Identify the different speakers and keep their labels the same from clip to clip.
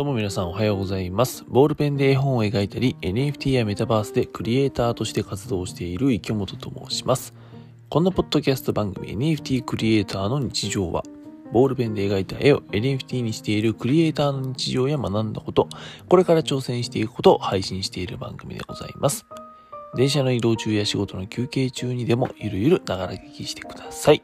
Speaker 1: どうも皆さんおはようございます。ボールペンで絵本を描いたり、NFT やメタバースでクリエイターとして活動している池本と申します。このポッドキャスト番組 NFT クリエイターの日常は、ボールペンで描いた絵を NFT にしているクリエイターの日常や学んだこと、これから挑戦していくことを配信している番組でございます。電車の移動中や仕事の休憩中にでもゆるゆるながら聞きしてください。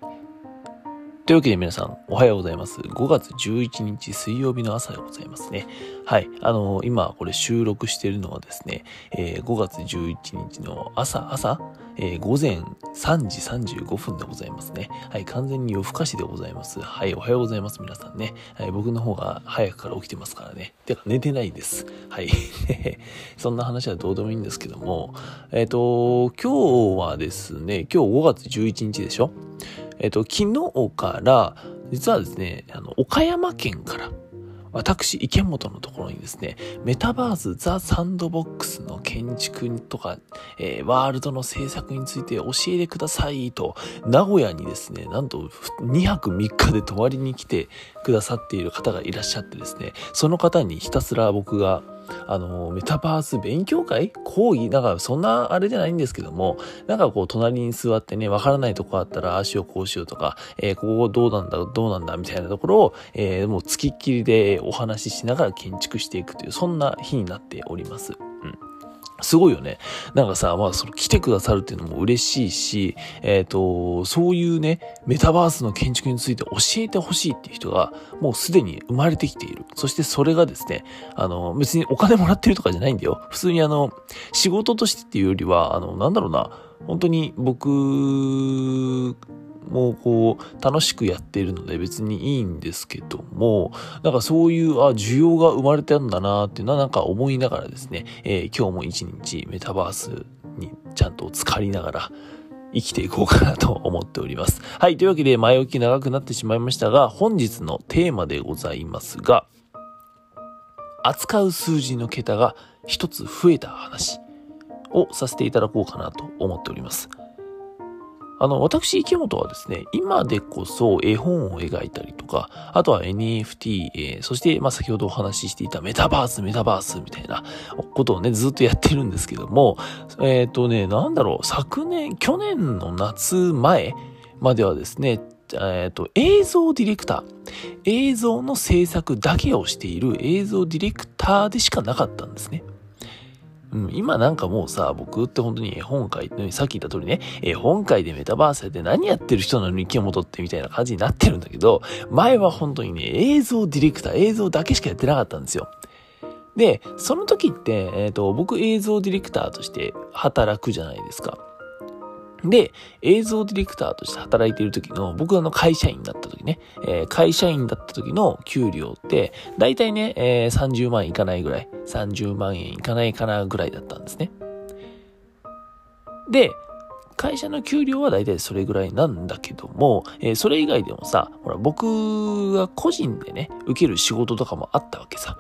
Speaker 1: というわけで皆さん、おはようございます。5月11日水曜日の朝でございますね。はい。あのー、今これ収録しているのはですね、えー、5月11日の朝、朝、えー、午前3時35分でございますね。はい。完全に夜更かしでございます。はい。おはようございます。皆さんね。はい。僕の方が早くから起きてますからね。てか寝てないです。はい。そんな話はどうでもいいんですけども、えっ、と、今日はですね、今日5月11日でしょ？えっと、昨日から、実はですね、あの、岡山県から、私、池本のところにですね、メタバースザ・サンドボックスの建築とか、えー、ワールドの制作について教えてくださいと、名古屋にですね、なんと2泊3日で泊まりに来てくださっている方がいらっしゃってですね、その方にひたすら僕があの、メタバース勉強会講義なんかそんなあれじゃないんですけども、なんかこう隣に座ってね、わからないとこあったら足をこうしようとか、えー、ここどうなんだ、どうなんだみたいなところを、えー、もう付きっきりでお話ししながら建築していくという、そんな日になっております。すごいよね。なんかさ、まあ、その来てくださるっていうのも嬉しいし、えっ、ー、と、そういうね、メタバースの建築について教えてほしいっていう人が、もうすでに生まれてきている。そしてそれがですね、あの、別にお金もらってるとかじゃないんだよ。普通にあの、仕事としてっていうよりは、あの、なんだろうな、本当に僕もこう楽しくやっているので別にいいんですけどもなんかそういうあ需要が生まれたんだなっていうのはなんか思いながらですね、えー、今日も一日メタバースにちゃんと浸かりながら生きていこうかなと思っております。はい。というわけで前置き長くなってしまいましたが本日のテーマでございますが扱う数字の桁が一つ増えた話をさせていただこうかなと思っております。あの、私、池本はですね、今でこそ絵本を描いたりとか、あとは NFT、えー、そして、まあ、先ほどお話ししていたメタバース、メタバースみたいなことをね、ずっとやってるんですけども、えっ、ー、とね、なんだろう、昨年、去年の夏前まではですね、えっ、ー、と、映像ディレクター、映像の制作だけをしている映像ディレクターでしかなかったんですね。うん、今なんかもうさ、僕って本当に絵本界、さっき言った通りね、絵本界でメタバースやって何やってる人なのに池本ってみたいな感じになってるんだけど、前は本当にね、映像ディレクター、映像だけしかやってなかったんですよ。で、その時って、えっ、ー、と、僕映像ディレクターとして働くじゃないですか。で、映像ディレクターとして働いている時の、僕あの会社員だった時ね、えー、会社員だった時の給料って、だいたいね、えー、30万いかないぐらい、30万円いかないかなぐらいだったんですね。で、会社の給料はだいたいそれぐらいなんだけども、えー、それ以外でもさ、ほら、僕が個人でね、受ける仕事とかもあったわけさ。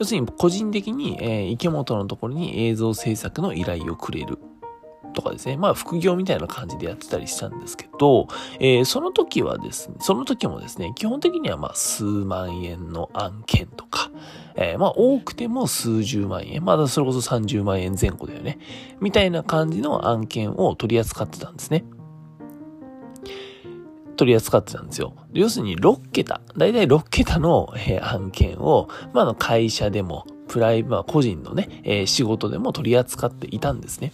Speaker 1: 要するに個人的に、えー、池本のところに映像制作の依頼をくれる。とかですね、まあ副業みたいな感じでやってたりしたんですけど、えー、その時はですね、その時もですね、基本的にはまあ数万円の案件とか、えー、まあ多くても数十万円、まだそれこそ30万円前後だよね、みたいな感じの案件を取り扱ってたんですね。取り扱ってたんですよ。要するに6桁、だいたい6桁の、えー、案件を、まあ、の会社でも、プライ、まあ、個人のね、えー、仕事でも取り扱っていたんですね。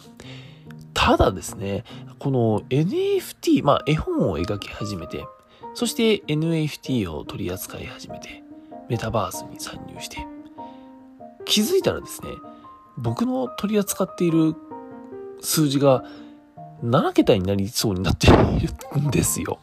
Speaker 1: ただですね、この NFT、まあ絵本を描き始めて、そして NFT を取り扱い始めて、メタバースに参入して、気づいたらですね、僕の取り扱っている数字が7桁になりそうになっているんですよ。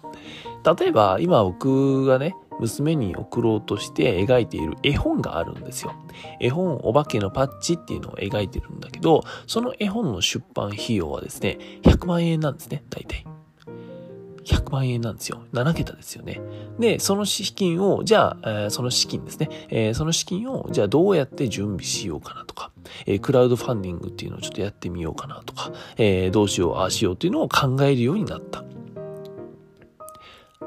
Speaker 1: 例えば、今僕がね、娘に送ろうとして描いている絵本があるんですよ。絵本お化けのパッチっていうのを描いてるんだけど、その絵本の出版費用はですね、100万円なんですね、大体。100万円なんですよ。7桁ですよね。で、その資金を、じゃあ、えー、その資金ですね、えー、その資金を、じゃあどうやって準備しようかなとか、えー、クラウドファンディングっていうのをちょっとやってみようかなとか、えどうしよう、ああしようっていうのを考えるようになった。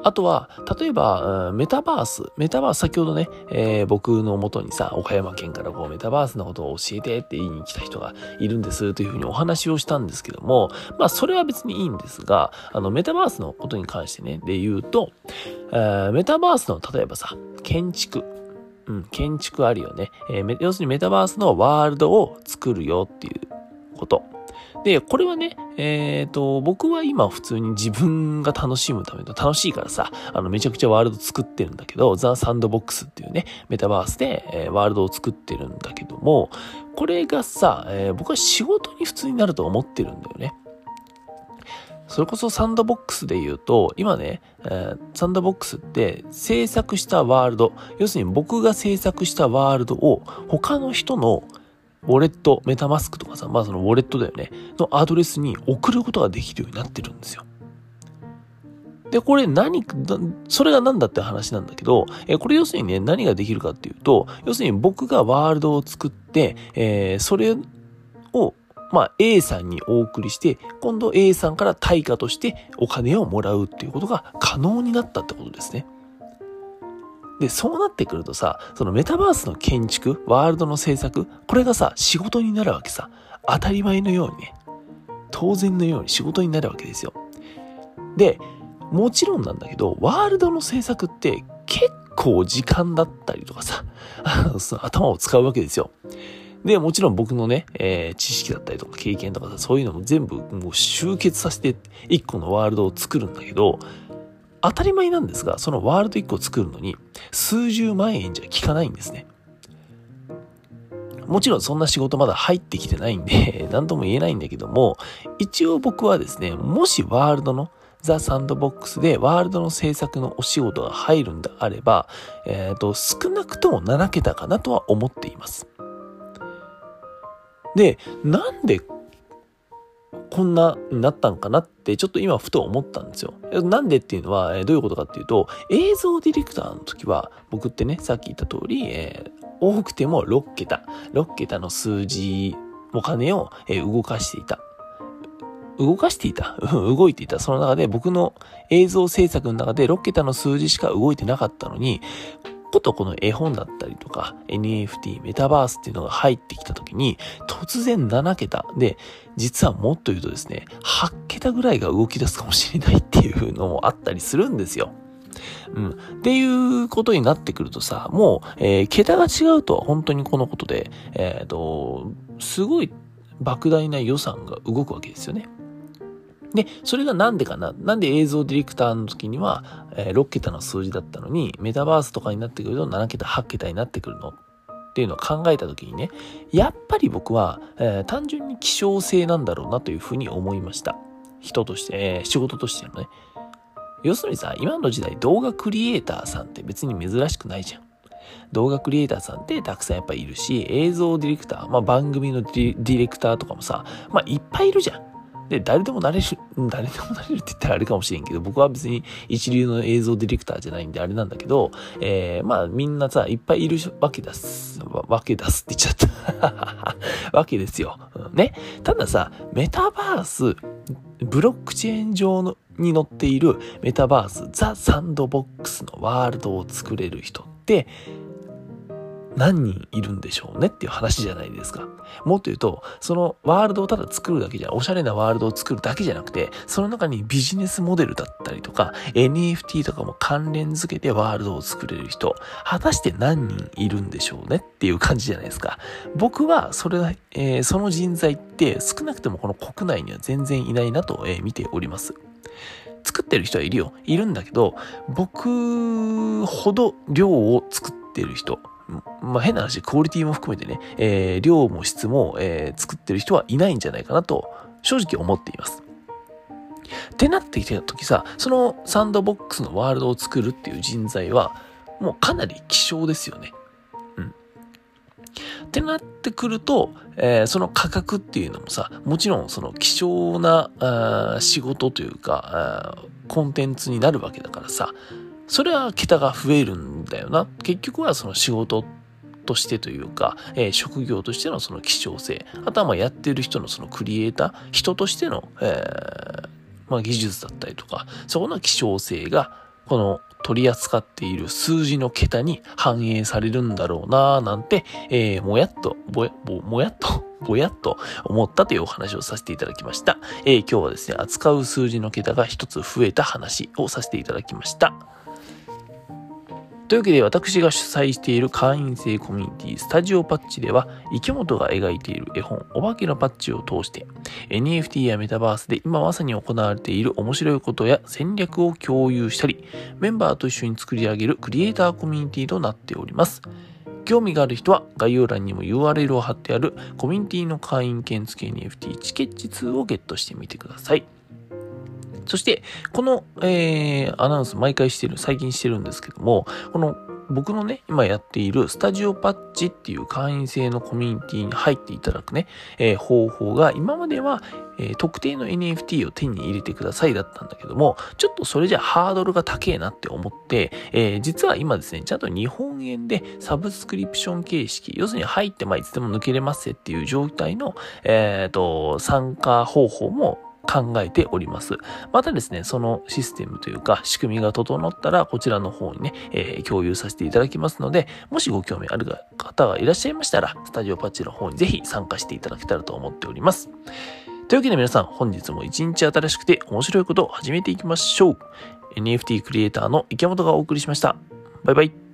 Speaker 1: あとは、例えば、メタバース。メタバース、先ほどね、えー、僕の元にさ、岡山県からこう、メタバースのことを教えてって言いに来た人がいるんですというふうにお話をしたんですけども、まあ、それは別にいいんですが、あの、メタバースのことに関してね、で言うと、えー、メタバースの、例えばさ、建築。うん、建築あるよね。えー、要するにメタバースのワールドを作るよっていうこと。で、これはね、えっ、ー、と、僕は今普通に自分が楽しむための楽しいからさ、あの、めちゃくちゃワールド作ってるんだけど、ザ・サンドボックスっていうね、メタバースで、えー、ワールドを作ってるんだけども、これがさ、えー、僕は仕事に普通になると思ってるんだよね。それこそサンドボックスで言うと、今ね、えー、サンドボックスって制作したワールド、要するに僕が制作したワールドを他の人のウォレット、メタマスクとかさ、まあそのウォレットだよね、のアドレスに送ることができるようになってるんですよ。で、これ何、それが何だって話なんだけど、えこれ要するにね、何ができるかっていうと、要するに僕がワールドを作って、えー、それを、まあ A さんにお送りして、今度 A さんから対価としてお金をもらうっていうことが可能になったってことですね。で、そうなってくるとさ、そのメタバースの建築、ワールドの制作、これがさ、仕事になるわけさ。当たり前のようにね、当然のように仕事になるわけですよ。で、もちろんなんだけど、ワールドの制作って結構時間だったりとかさ、頭を使うわけですよ。で、もちろん僕のね、えー、知識だったりとか経験とかさ、そういうのも全部もう集結させて一個のワールドを作るんだけど、当たり前なんですが、そのワールド1個作るのに数十万円じゃ効かないんですね。もちろんそんな仕事まだ入ってきてないんで、何とも言えないんだけども、一応僕はですね、もしワールドのザ・サンドボックスでワールドの制作のお仕事が入るんであれば、えっ、ー、と、少なくとも7桁かなとは思っています。で、なんでこんなになったんかなってちょっと今ふと思ったんですよ。なんでっていうのは、どういうことかっていうと、映像ディレクターの時は、僕ってね、さっき言った通り、えー、多くても6桁、6桁の数字、お金を、動かしていた。動かしていた？動いていた。その中で僕の映像制作の中で6桁の数字しか動いてなかったのに、ことこの絵本だったりとか NFT、メタバースっていうのが入ってきた時に突然7桁で実はもっと言うとですね8桁ぐらいが動き出すかもしれないっていうのもあったりするんですよ。うん。っていうことになってくるとさ、もう、えー、桁が違うとは本当にこのことで、えっ、ー、と、すごい莫大な予算が動くわけですよね。で、それがなんでかな？なんで映像ディレクターの時には、えー、6桁の数字だったのに、メタバースとかになってくると7桁、8桁になってくるの？っていうのを考えた時にね、やっぱり僕は、えー、単純に希少性なんだろうなというふうに思いました。人として、えー、仕事としてのね。要するにさ、今の時代動画クリエイターさんって別に珍しくないじゃん。動画クリエイターさんってたくさんやっぱいるし、映像ディレクター、まあ番組のディレクターとかもさ、まあいっぱいいるじゃん。で、誰でもなれる、誰でもなれるって言ったらあれかもしれんけど、僕は別に一流の映像ディレクターじゃないんであれなんだけど、えー、まあみんなさ、いっぱいいるわけだす、わけだすって言っちゃった。わけですよ。ね。たださ、メタバース、ブロックチェーン上のに載っているメタバース、ザ・サンドボックスのワールドを作れる人って、何人いるんでしょうねっていう話じゃないですか。もっと言うと、そのワールドをただ作るだけじゃ、おしゃれなワールドを作るだけじゃなくて、その中にビジネスモデルだったりとか、NFT とかも関連づけてワールドを作れる人、果たして何人いるんでしょうねっていう感じじゃないですか。僕は、それ、えー、その人材って少なくてもこの国内には全然いないなと、えー、見ております。作ってる人はいるよ。いるんだけど、僕ほど量を作ってる人、まあ、変な話、クオリティも含めてね、えー、量も質も、えー、作ってる人はいないんじゃないかなと、正直思っています。ってなってきた時さ、そのサンドボックスのワールドを作るっていう人材は、もうかなり希少ですよね。うん。ってなってくると、えー、その価格っていうのもさ、もちろんその希少なあ仕事というかあコンテンツになるわけだからさ、それは桁が増えるんだよな。結局はその仕事としてというか、えー、職業としてのその希少性、あとはまあやってる人のそのクリエイター、人としての、えー、まあ、技術だったりとか、そこの希少性がこの取り扱っている数字の桁に反映されるんだろうなぁなんて、えー、もやっと、ぼや、ぼ、もやっと、ぼやっと思ったというお話をさせていただきました。えー、今日はですね、扱う数字の桁が一つ増えた話をさせていただきました。というわけで私が主催している会員制コミュニティスタジオパッチでは池本が描いている絵本お化けのパッチを通して NFT やメタバースで今まさに行われている面白いことや戦略を共有したりメンバーと一緒に作り上げるクリエイターコミュニティとなっております。興味がある人は概要欄にも URL を貼ってあるコミュニティの会員券付き NFT チケッチ2をゲットしてみてください。そして、この、えー、アナウンス毎回してる、最近してるんですけども、この僕のね、今やっているスタジオパッチっていう会員制のコミュニティに入っていただくね、えー、方法が今までは、えー、特定の NFT を手に入れてくださいだったんだけども、ちょっとそれじゃハードルが高えなって思って、えー、実は今ですね、ちゃんと日本円でサブスクリプション形式、要するに入ってまあいつでも抜けれますっていう状態の、えっ、と、参加方法も考えております。またですね、そのシステムというか仕組みが整ったらこちらの方にね、えー、共有させていただきますので、もしご興味ある方がいらっしゃいましたら、スタジオパッチの方にぜひ参加していただけたらと思っております。というわけで皆さん、本日も一日新しくて面白いことを始めていきましょう。NFT クリエイターの池本がお送りしました。バイバイ。